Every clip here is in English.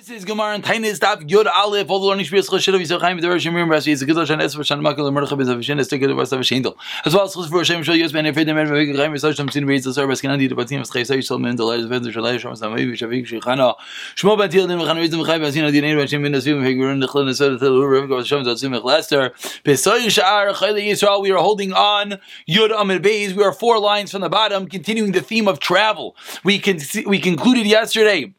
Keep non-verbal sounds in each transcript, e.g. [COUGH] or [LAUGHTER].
This is Gemara and Tainis Daf Yud Aleph. All the learning Shvius Chashidav Yisrael Chaim V'Devar Shemir Rashi a good Hashem Esfer Shan Makal Mercha Bezav Estek Yud Vasav Shendel. As well as Chus for Hashem Shal Yos Ben Efred Demer V'Vig Chaim V'Sav Shem Tzin V'Yitz Asar Baskin Adi Debatim V'Schei Sai Yisrael Men Delay Zven Yisrael Shem Samay V'Shavik Shechana Shmo Ben Til Din V'Chan V'Yitz V'Chai V'Asin Adi Neir V'Shem Ben Nasvim V'Hegurun Nechlan Nesvet Tel Ur Rev Gav Shem Zatzim V'Chlester Pesay Sha'ar Chayli Yisrael We are holding on Yud Amid Beis. We are four lines from the bottom continuing the theme of travel. We can we concluded yesterday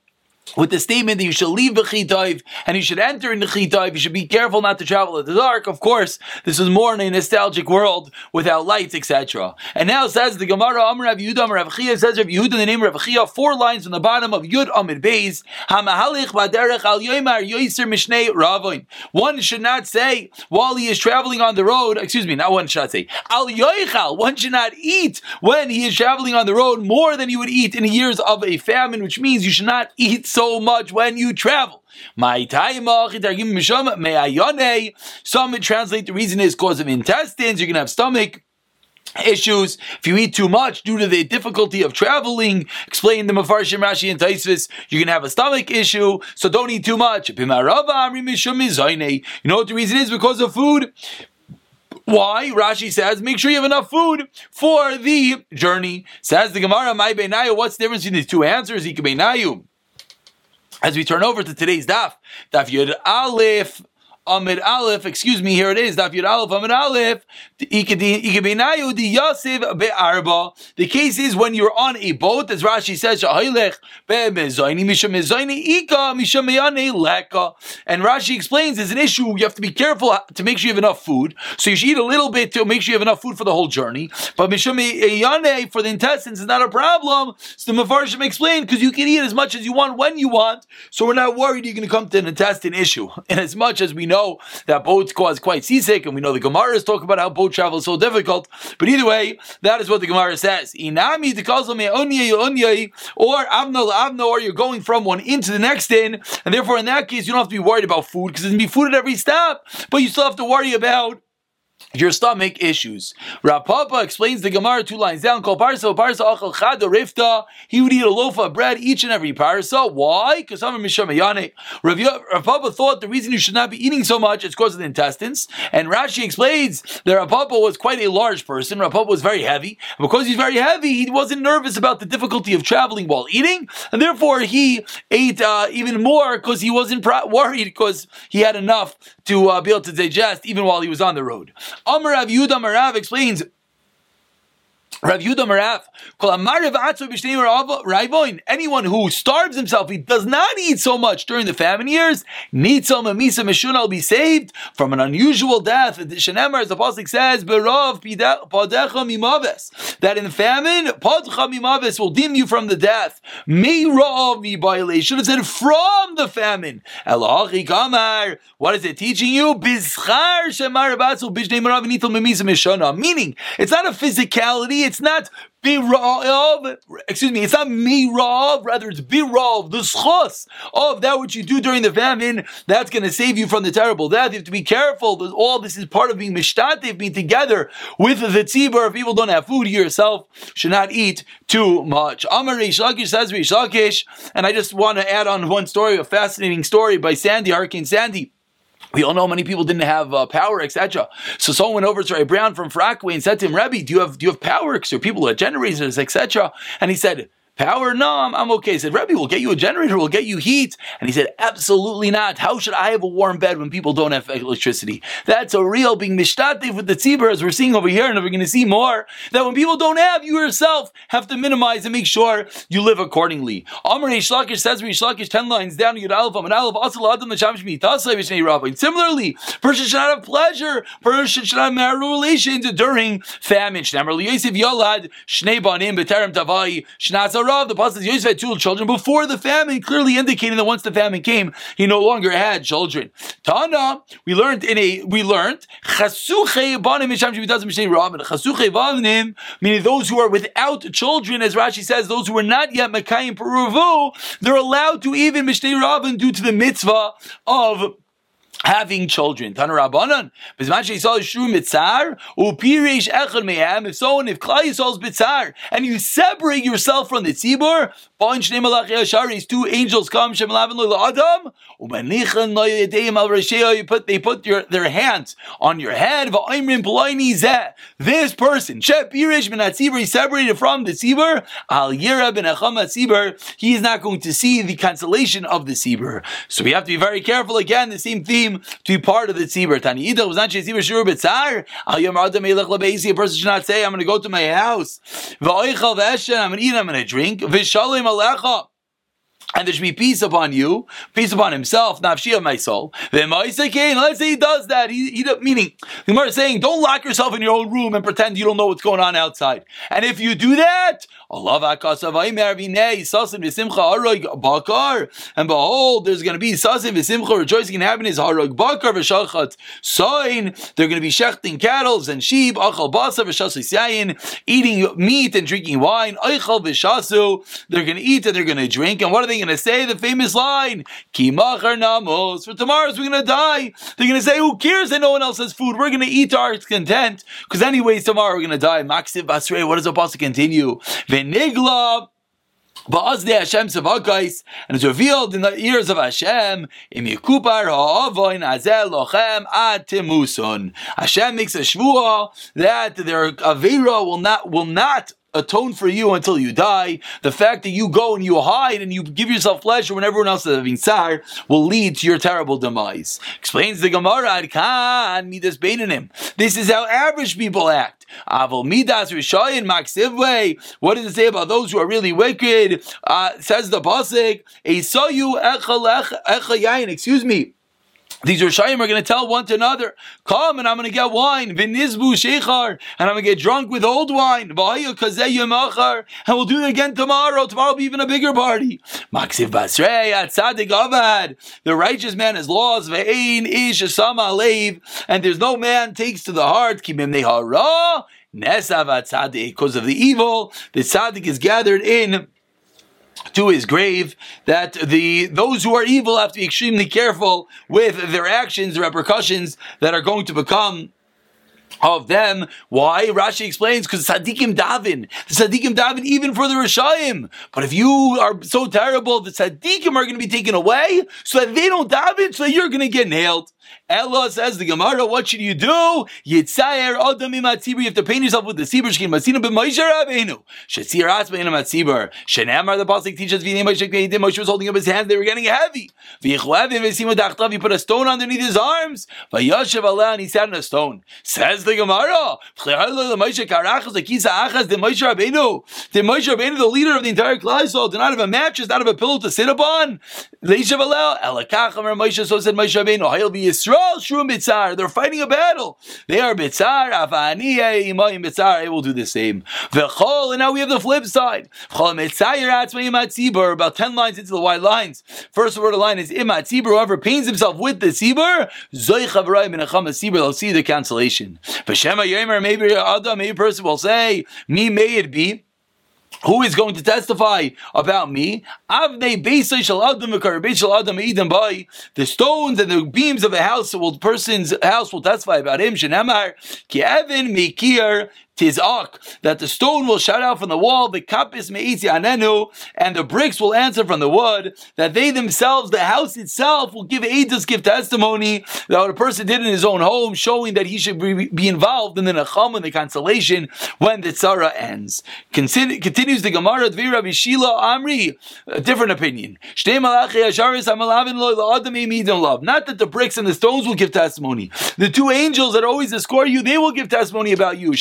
with the statement that you should leave the chitayv and you should enter in the chitayv. You should be careful not to travel in the dark. Of course, this was more in a nostalgic world without lights, etc. And now says the Gemara Amr Rav Yehuda Rav Chia says Rav Yehuda in the name of Rav Chia, four lines from the bottom of Yud Amid Beis. Hamahalich baderech al mishnei. One should not say while he is traveling on the road. Excuse me, not one should not say al yoichal. One should not eat when he is traveling on the road more than you would eat in years of a famine, which means you should not eat so so much when you travel. My time, uh, some translate the reason is cause of intestines. You're gonna have stomach issues if you eat too much due to the difficulty of traveling. Explain the Mafarshim Rashi and Taisvis. You're gonna have a stomach issue, so don't eat too much. You know what the reason is because of food. Why? Rashi says, make sure you have enough food for the journey. Says the Gemara, my. What's the difference between these two answers? Ikabeinayu. As we turn over to today's daf, daf Yud Aleph, Amid Aleph, excuse me, here it is, Daf Yud Aleph, Amid Aleph, the case is when you're on a boat, as Rashi says, and Rashi explains there's an issue, you have to be careful to make sure you have enough food, so you should eat a little bit to make sure you have enough food for the whole journey, but for the intestines is not a problem, so the Mefarshim explained, because you can eat as much as you want when you want, so we're not worried you're going to come to an intestine issue, [LAUGHS] and as much as we know that boats cause quite seasick, and we know the Gemaras talk about how boat travel is so difficult. But either way, that is what the Gemara says. Inami or Avno Avno, or you're going from one into the next in, and therefore in that case you don't have to be worried about food because there's gonna be food at every stop, but you still have to worry about your stomach issues. Rav Papa explains the Gemara two lines down. He would eat a loaf of bread each and every parsa. Why? Because I'm. Rav Papa thought the reason you should not be eating so much is because of the intestines. And Rashi explains that Rav Papa was quite a large person. Rav Papa was very heavy. And because he's very heavy, he wasn't nervous about the difficulty of traveling while eating, and therefore he ate uh, even more because he wasn't worried because he had enough to uh, be able to digest even while he was on the road. Amar Yudah Marav explains Rav Yudah Marav, anyone who starves himself, he does not eat so much during the famine years, needs some Misa Mishuna will be saved from an unusual death. Shenemar, as the Apostle says, that in famine, Padcha Mimaves will deem you from the death. Meirav should have said from the famine. Kamar, what is it teaching you? Meaning, it's not a physicality, it's not Birov, excuse me, it's not mirov, rather it's birov, the schos of that which you do during the famine, that's going to save you from the terrible death. You have to be careful. All this is part of being mishtatev, being together with the tzibur. If people don't have food, you yourself should not eat too much. Amar Reish Lakish says Reish Lakish, and I just want to add on one story, a fascinating story by Sandy, Hurricane Sandy. We all know many people didn't have uh, power, etc. So someone went over to Ray Brown from Far Rockaway and said to him, Rebbe, do you have do you have power? Because there are people who have generators, etc. And he said, Power? No, I'm, I'm okay. He said, Rebbe, we'll get you a generator, we'll get you heat. And he said, Absolutely not. How should I have a warm bed when people don't have electricity? That's a real being mishtativ with the tzibur, as we're seeing over here, and we're going to see more, that when people don't have, you yourself have to minimize and make sure you live accordingly. Amr Reish Lakish says, Reish Lakish 10 lines down, Yud Aleph, and Aleph, Asal Adam, Similarly, person should not have pleasure, person should not have marital relations during famine. Shnemar Yosef Yolad, Shnei Banim, B'terem Tavai, Shnazar Rav, the pasuk says Yosef had two children before the famine, clearly indicating that once the famine came, he no longer had children. Tana, we learned in a we learned meaning those who are without children, as Rashi says, those who are not yet Mekayim Peruvu, they're allowed to even Mishnei Rabin due to the mitzvah of having children. Tanarabanan. If someone, if Klai Yisrael's bitzar, and you separate yourself from the tzibur, two angels come, Adam, you put, they put your, their hands on your head, this person, separated from the tzibur, al he is not going to see the cancellation of the tzibur. So we have to be very careful again, the same theme to be part of the tzibur. Tani was not. Al. A person should not say, "I'm going to go to my house." I'm going to eat. I'm going to drink. And there should be peace upon you, peace upon himself, nafshi of my soul. Then let's say he does that. He, he meaning the Gemara is saying, don't lock yourself in your own room and pretend you don't know what's going on outside. And if you do that, And behold, there's going to be sasim v'simcha rejoicing in heaven is harog bakar v'shachat sign. They're going to be shechting cattle and sheep, achal basa v'shasas yayin, eating meat and drinking wine, eichal v'shasu. They're going to eat and they're going to drink. And what are they going to say? The famous line, Kimachar namos. For tomorrow's we're going to die. They're going to say, who cares that no one else has food? We're going to eat our content. Because anyways, tomorrow we're going to die. Maxiv Basrei, what does the to continue? Venigla. Ba'azde Hashem Savakais, and it's revealed in the ears of Hashem, Im Yikupar Ha'avoin Azel Lochem Ad Timusun. Hashem makes a shvuah that their Avera will not, will not atone for you until you die. The fact that you go and you hide and you give yourself pleasure when everyone else is having tsar will lead to your terrible demise. Explains the Gemara, Kan midas him. This is how average people act. Avol midas rishayin maksivwe. What does it say about those who are really wicked? Uh, says the pasuk, Esayu echa yayin. Excuse me. These Rishayim are going to tell one to another, come and I'm going to get wine, vinizbu shechar, and I'm going to get drunk with old wine, and we'll do it again tomorrow. Tomorrow will be even a bigger party. Maksiv basrei. The righteous man has laws, ve'ein ish alev, and there's no man takes to the heart, kimim nehara, nesav because of the evil, the tzaddik is gathered in to his grave that the those who are evil have to be extremely careful with their actions, the repercussions that are going to become of them. Why? Rashi explains because tzaddikim davin. The tzaddikim davin even for the rishayim. But if you are so terrible, the tzaddikim are going to be taken away so that they don't daven, so that you're going to get nailed. Ella says the Gemara, what should you do? Yitzayer adam. You have to paint yourself with the tzibur. Shkin masina b'Moshe Rabbeinu. Shetzir atzma in. Shenamar the pasuk teaches v'nei Moshe k'neidim. Moshe was holding up his hands; they were getting heavy. V'yichlavim v'simu dachtav. He put a stone underneath his arms. Allah and he sat on a stone. Says the Gemara. The Moshe karachas the kisa achas the Moshe Rabbeinu. The Moshe Rabbeinu, the leader of the entire Klal did not have a mattress, not have a pillow to sit upon. Leishav Allah. Elakacham Moshe. So said Moshe Rabbeinu. Be Yisrael Shum Bitzar. They're fighting a battle. They are Bitzar. Avaniya Imayim Bitzar. I will do the same. V'chol. And now we have the flip side. V'chol Mitzayer Atzma Imat Tzibur. About ten lines into the white lines. First word of line is Imat. Whoever pains himself with the Tzibur, Zoy Chavarayim Menacham Tzibur. They'll see the cancellation. V'shema Yomer. Maybe Adam. Maybe person will say, Me may it be. Who is going to testify about me? The stones and the beams of a house will person's house will testify about him. ki mikir tizak, that the stone will shout out from the wall, the kapis me'itzi anenu, and the bricks will answer from the wood, that they themselves, the house itself, will give edus, give testimony that what a person did in his own home, showing that he should be, be involved in the nacham and the consolation when the tzara ends. continues the Gemara, Dvi Rabbi Shila Amri, a different opinion. Not that the bricks and the stones will give testimony. The two angels that always escort you, they will give testimony about you.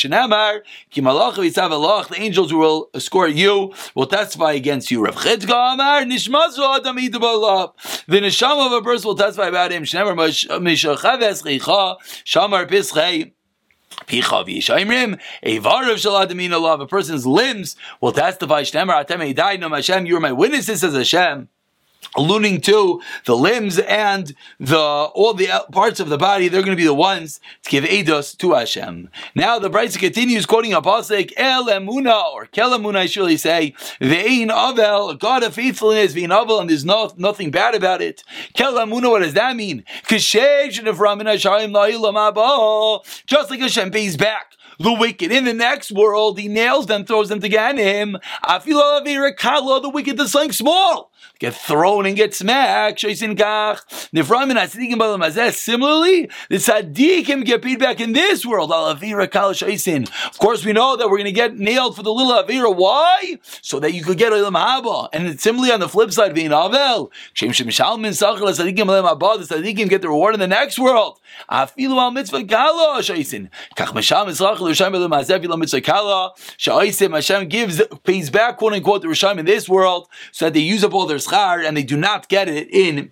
The angels will escort you will testify against you. Rav Chidka Amar, Nishmazu Adam The neshama of a person will testify about him. Shnemer Mishachaves Chicha, Shamar Pischei. Picha v'yishayimrim, Evar of Shaladamina love, a person's limbs will testify, you are my witnesses, says Hashem. Alluding to the limbs and the all the parts of the body. They're going to be the ones to give eidos to Hashem. Now the Brisa continues quoting a pasuk El Emuna or Kel Emuna, I surely say Ve'in Avel, God of faithfulness, Ve'in Avel, and there's no, nothing bad about it. Kel Emuna, what does that mean? Just like Hashem pays back the wicked in the next world, he nails them, throws them to Ganim. The wicked the something small get thrown and get smacked. Similarly, the tzaddikim get paid back in this world. Of course, we know that we're going to get nailed for the little avira. Why? So that you could get olam haba. And similarly, on the flip side, being avel, the tzaddikim get the reward in the next world. Hashem gives pays back quote unquote the rishayim in this world so that they use up all their schar and they do not get it in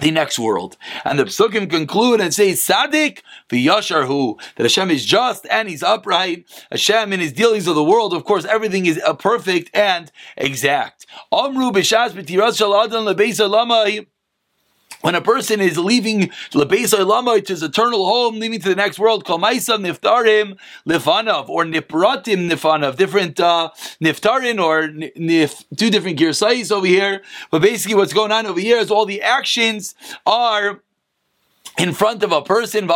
the next world. And the psukim conclude and say, Sadik v'yashar hu, that Hashem is just and He's upright. Hashem in His dealings of the world, of course, everything is uh, perfect and exact. Amru b'shas b'tiras shal when a person is leaving Lebeis to his eternal home, leaving to the next world, Kol Maisa Niftarim Lifanav, or Nipratim Nifanav, different uh, Niftarin or nif, two different gear over here. But basically, what's going on over here is all the actions are in front of a person. We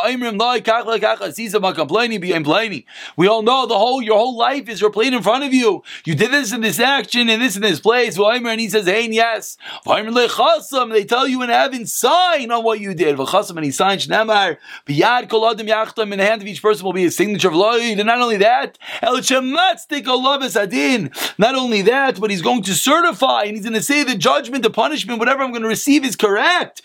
all know the whole your whole life is replayed in front of you. You did this in this action and this in this place. And he says, Hey, yes. They tell you in heaven, sign on what you did. And he signs in the hand of each person will be a signature of Lloyd. And not only that, not only that, but he's going to certify and he's going to say the judgment, the punishment, whatever I'm going to receive is correct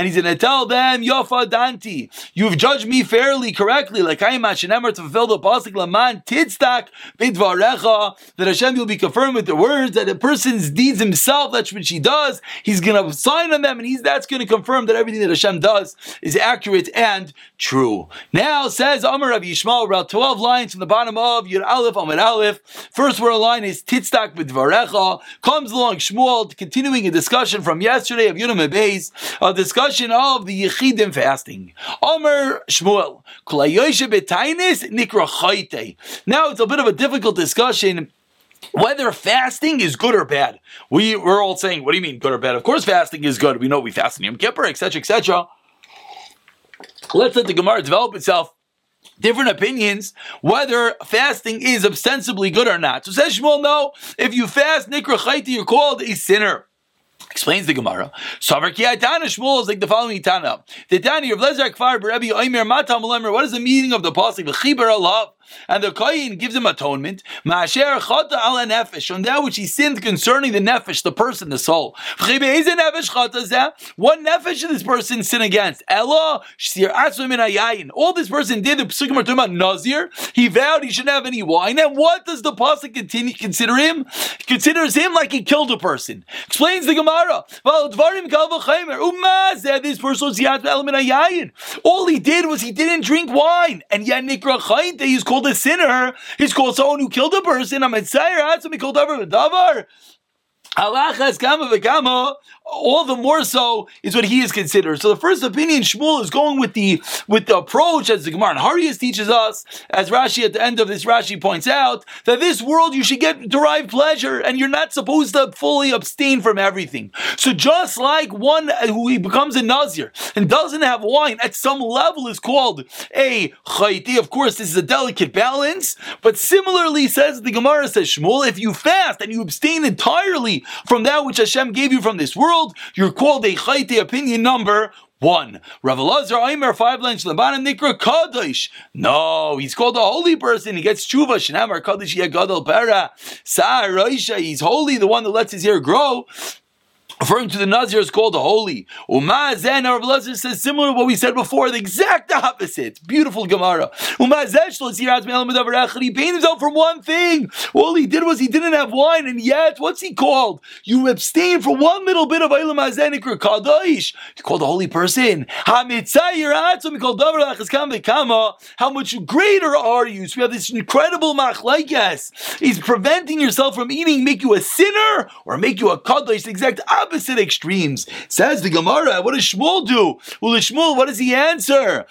and he's going to tell them, Yofa Danti, you've judged me fairly, correctly, like I am Hashemer to fulfill the pasuk Laman Titztak that Hashem will be confirmed with the words that a person's deeds himself, that's what she does, he's going to sign on them, and he's that's going to confirm that everything that Hashem does is accurate and true. Now says Amar Rabbi Yishmael, about 12 lines from the bottom of Yud Aleph, Amar Aleph. First word line is Titztak Bidvarecha, comes along Shmuel, continuing a discussion from yesterday of Yudam Beis, a discussion discussion of the Yechidim fasting. Omer Shmuel, nikra Now it's a bit of a difficult discussion whether fasting is good or bad. We, we're all saying, what do you mean good or bad? Of course fasting is good. We know we fast in Yom Kippur, etc., etc. Let's let the Gemara develop itself different opinions whether fasting is ostensibly good or not. So says Shmuel, no, if you fast nikra you're called a sinner. Explains the Gemara. Savar ki Shmuel is like the following Tana. The Tani of Lezer Kfar Rebbe Oimer Matam What is the meaning of the pasuk? V'chiber Allah and the Kohen gives him atonement. Ma'asher chata ala nefesh, on that which he sinned concerning the nefesh, the person, the soul. What nefesh did this person sin against? Ella All this person did, the Pesukim are talking about Nazir. He vowed he shouldn't have any wine. And what does the pasuk continue consider him? He considers him like he killed a person. Explains the Gemara. This person All he did was he didn't drink wine, and yet Nikra he's called called a sinner. He's called someone who killed a person. I'm a tzayir. He called over the davar. Halachas kama v'kama, all the more so is what he is considered. So the first opinion, Shmuel, is going with the with the approach as the Gemara and Harius teaches us, as Rashi at the end of this Rashi points out, that this world you should get derived pleasure, and you're not supposed to fully abstain from everything. So just like one who becomes a Nazir and doesn't have wine at some level is called a chayti. Of course, this is a delicate balance, but similarly says the Gemara says Shmuel, if you fast and you abstain entirely from that which Hashem gave you from this world, you're called a chayte opinion number one. Rav Aimer, five lines from the bottom, Nikra Kadosh. No, he's called a holy person. He gets tshuva, Shnamar Kadosh Yagadol Para. Sa'ar He's holy, the one that lets his hair grow. Referring to the Nazir is called the holy. Umazen, our Blazer says similar to what we said before, the exact opposite. Beautiful Gemara. He painted himself from one thing. All he did was he didn't have wine, and yet, what's he called? You abstain from one little bit of Eilam Hazenik or Kadosh. You call the holy person. Called. How much greater are you? So we have this incredible machlaikas. He's preventing yourself from eating, make you a sinner, or make you a Kadosh, the exact opposite opposite extremes. Says the Gemara, what does Shmuel do? Well, Shmuel, what does he answer?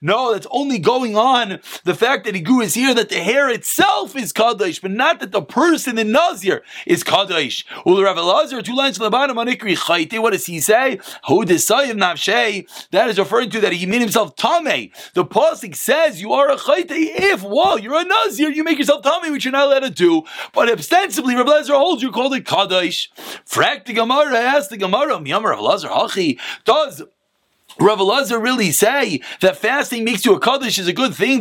No, that's only going on the fact that he grew his hair, that the hair itself is Kadosh, but not that the person in Nazir is Kadosh. Well, Rav two lines from the bottom on what does he say? That is referring to that he made himself Tame. The Pasik says you are a Chayte if, well, you're a Nazir, you make yourself Tame, which you're not allowed to do. But ostensibly, Rav Elazar holds you called it Kaddish. Frak the Gemara, ask the Gemara, Miyamar of Lazar Hachi, does Rav Elazar really say that fasting makes you a kaddish is a good thing.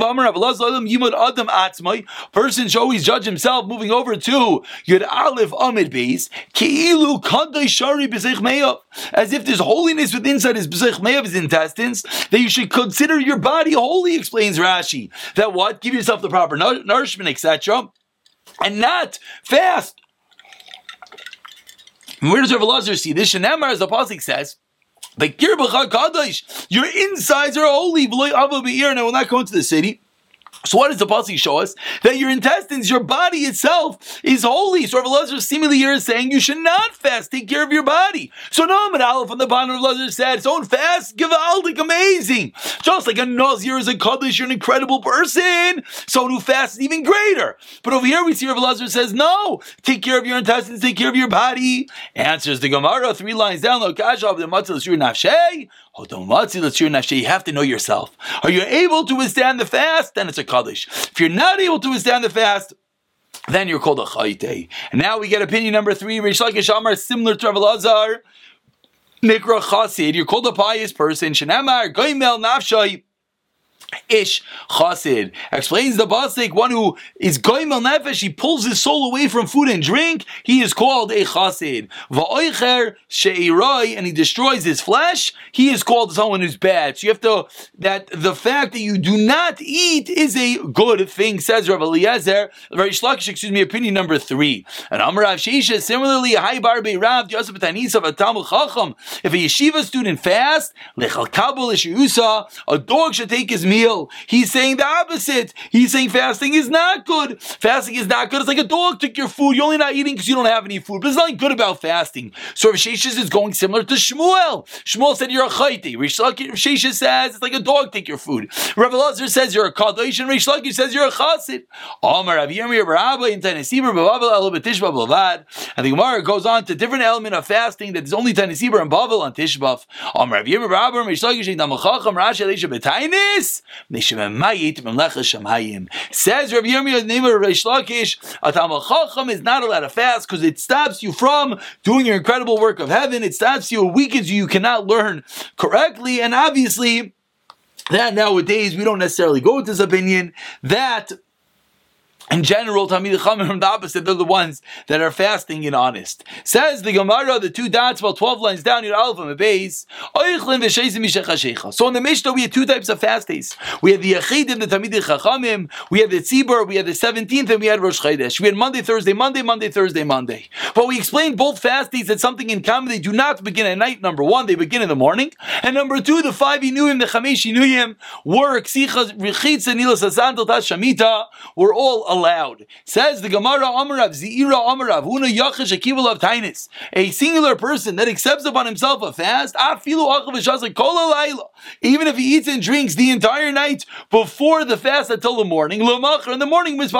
Person should always judge himself. Moving over to Yud Aleph Amid Beis Ki'ilu kaddish shari b'zech As if there's holiness within inside his meyav, his intestines, that you should consider your body holy. Explains Rashi that what give yourself the proper nourishment, etc., and not fast. Where does Rav Elazar see this? Shanamar, as the Pasik says, your insides are holy. And I will not go into the city. So what does the pasuk show us? That your intestines, your body itself, is holy. So Rav Elazar seemingly here is saying you should not fast. Take care of your body. So I'm Aleph on the bottom of Elazar said, don't fast, give aldik, amazing. Just like a Nazir is a kaddish, you're an incredible person. Someone who fasts is even greater. But over here we see Rav Elazar says, no, take care of your intestines, take care of your body. Answers the Gemara, three lines down, you have to know yourself. Are you able to withstand the fast? Then it's a kaddish. If you're not able to withstand the fast, then you're called a chayte. And now we get opinion number three. Rish Lakish Amar, similar to Rav Elazar. Nikra chasid. You're called a pious person. Shenamar goimel nafshay. Ish Chasid explains the Basik, one who is Goimel Nefesh, he pulls his soul away from food and drink, he is called a Chasid. Va'oicher She'iroi, and he destroys his flesh, he is called someone who's bad. So you have to, that the fact that you do not eat is a good thing, says Rav Eliezer, Rish Lakish, excuse me, opinion number three. And Amrav Shisha, similarly, Hai Barbe Rav, Yosef Tanisa, Talmud Chacham, if a yeshiva student fasts, Lechal Kabul, a dog should take his meal meal. He's saying the opposite. He's saying fasting is not good. Fasting is not good. It's like a dog took your food. You're only not eating because you don't have any food. But there's nothing good about fasting. So Rav is going similar to Shmuel. Shmuel said you're a chayti. Rav Sheshes says it's like a dog take your food. Rav Elazar says you're a kadosh, and Lakish says you're a chassid. Omar Rav in. And the Gemara goes on to different element of fasting that is only Tennessee and Bavel on Tishbav. Omar Rav Yirmiyah Barabba Damachacham Rashi. Says Rabbi Yirmiyah, the name of Reish Lakish, a Talmud Chacham is not allowed to fast because it stops you from doing your incredible work of heaven. It stops you, it weakens you, you cannot learn correctly. And obviously, that nowadays we don't necessarily go with this opinion that in general, Tamid Chachamim from the opposite, they're the ones that are fasting and honest. Says the Gemara, the two dots, about 12 lines down, your Alpha and Beis. So in the Mishnah, we had two types of fast days. We had the Yachid and the Tamid Chachamim, we had the Tzibur, we had the 17th, and we had Rosh Chodesh. We had Monday, Thursday, Monday, Monday, Thursday, Monday. But we explained both fast days had something in common. They do not begin at night, number one, they begin in the morning. And number two, the five Inuyim, the Chamesh Inuyim, were Ksicha, Rechitza, Nilas, Asandal, Shamita, were all allowed. Says the Gemara Amarav, Zira Amarav, Huna Yachash Akibul of Tainis. A singular person that accepts upon himself a fast, even if he eats and drinks the entire night before the fast until the morning, in the morning, he's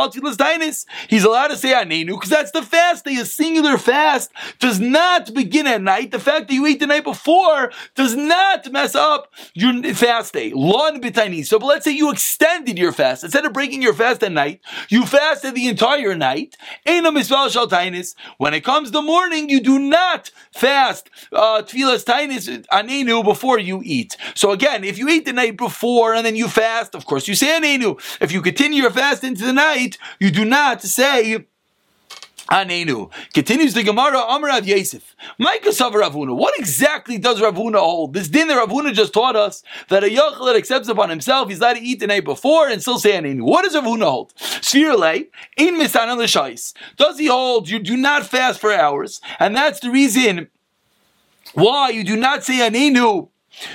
allowed to say Anenu, because that's the fast day. A singular fast does not begin at night. The fact that you ate the night before does not mess up your fast day. So, but let's say you extended your fast. Instead of breaking your fast at night, you fasted the entire night. When it comes the morning, you do not fast uh, tefillas tainis anenu before you eat. So again, if you eat the night before and then you fast, of course you say anenu. If you continue your fast into the night, you do not say Anenu. Continues the Gemara, Amar Rav Yosef. Micah Rav What exactly does Rav Huna hold? This din that Rav Huna just taught us that a Yochel that accepts upon himself, he's allowed to eat the night before and still say Anenu. What does Rav Huna hold? Svirle, in Misan L'Shais. Does he hold you do not fast for hours? And that's the reason why you do not say Anenu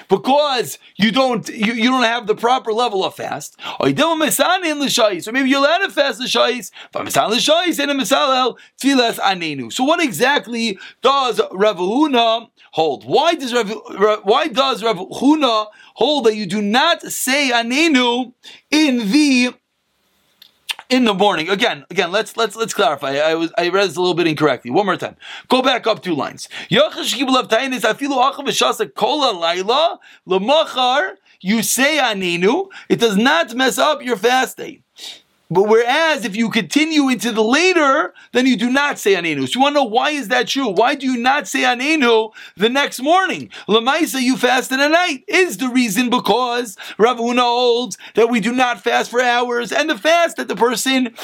because you don't you, you don't have the proper level of fast. Or you don't missan in the shayis. So maybe you're allowed to fast the shais. So what exactly does Rav Huna hold? Why does Rav, why does Rav Huna hold that you do not say anenu in the in the morning. Again, again, let's let's let's clarify. I was I read this a little bit incorrectly. One more time. Go back up two lines. You say aninu. It does not mess up your fast day. But whereas if you continue into the later, then you do not say anenu. So you want to know why is that true? Why do you not say anenu the next morning? Lamaisa, you fasted at night. Is the reason because Rav Huna holds that we do not fast for hours, and the fast that the person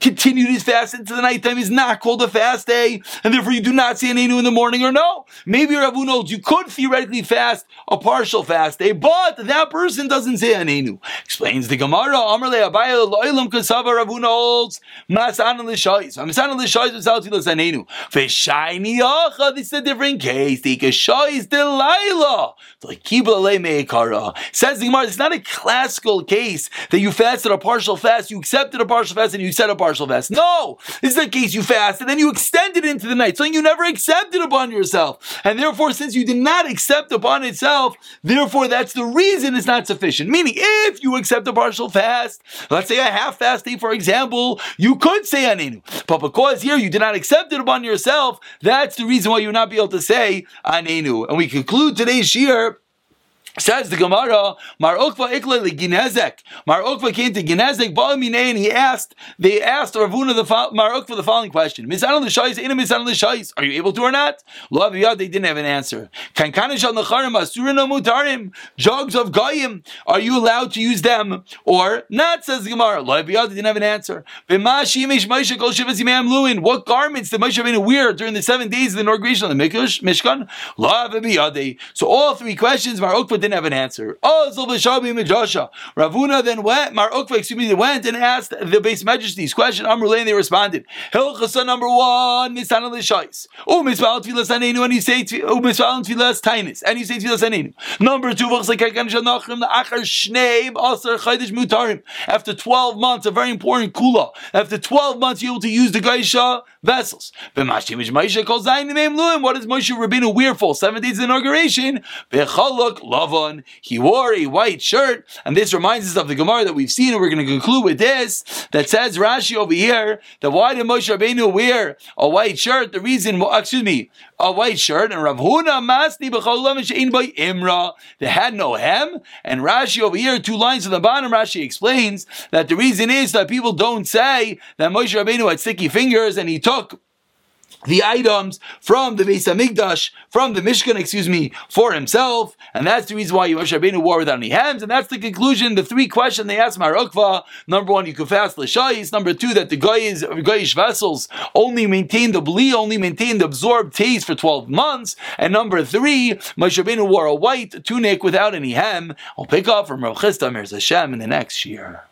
continued his fast into the nighttime is not called a fast day, and therefore you do not say anenu in the morning or no. Maybe Rav Huna holds you could theoretically fast a partial fast day, but that person doesn't say anenu. Explains the Gemara, Sava Ravuna holds Masan l'Shais. Masan l'Shais without Tfilas V'shayni Yacha. This is a different case. The Kashais Delilah. Says the Gemara, it's not a classical case that you fasted a partial fast, you accepted a partial fast, and you said a partial fast. No, this is a case you fasted, and then you extended into the night, something you never accepted upon yourself. And therefore, since you did not accept upon itself, therefore that's the reason it's not sufficient. Meaning, if you accept a partial fast, let's say a half fast day, for example, you could say anenu. But because here you did not accept it upon yourself, that's the reason why you would not be able to say anenu. And we conclude today's year Says the Gemara, Mar Okva Ikla Ginezek. Mar Okva came to Ginezek, Ba'amine, and he asked, they asked Ravuna the Mar Okva the following question: Misan l'shayis, ina l'shayis. Are you able to or not? Lo they didn't have an answer. Kan kanish al necharim asurin mutarim. Jugs of goyim, are you allowed to use them or not? Says the Gemara. Lo they didn't have an answer. What garments did Moshe Rabbeinu wear during the seven days of the inauguration of the Mishkan? So all three questions, Mar Okva didn't have an answer. Oh, Ravuna then went, Mar Ukva, excuse me, went and asked the base majesties question. Amrulay, and they responded. Hilchasa number one, Misana Lishais. Oh, Misval Tfilas Anenu, and you say, Oh, Misval Tfilas Tainis, and you say Tfilas Anenu. Number two, Vachsakakan Shanachrim, the Achar Shneib, Asar Chaydish Mutarim. After 12 months, a very important kula. After 12 months, you're able to use the Gaisha vessels. What does Moshe Rabbeinu wear for seven days inauguration? Lavan. He wore a white shirt, and this reminds us of the Gemara that we've seen, and we're going to conclude with this that says Rashi over here that why did Moshe Rabbeinu wear a white shirt? The reason, excuse me, a white shirt, and Rav Huna Masni by Imra. They had no hem, and Rashi over here, two lines on the bottom, Rashi explains that the reason is that people don't say that Moshe Rabbeinu had sticky fingers and he took took the items from the Beis Hamikdash, from the Mishkan, excuse me, for himself, and that's the reason why Moshe Rabbeinu wore without any hands, and that's the conclusion. The three questions they asked Mar Ukva: number one, you could fast l'shayis; number two, that the goyish, goyish vessels only maintain the bli, only maintain the absorbed taste for twelve months, and number three, Moshe Rabbeinu wore a white tunic without any hem. I'll pick up from Rav Chisda Mir Hashem in the next year.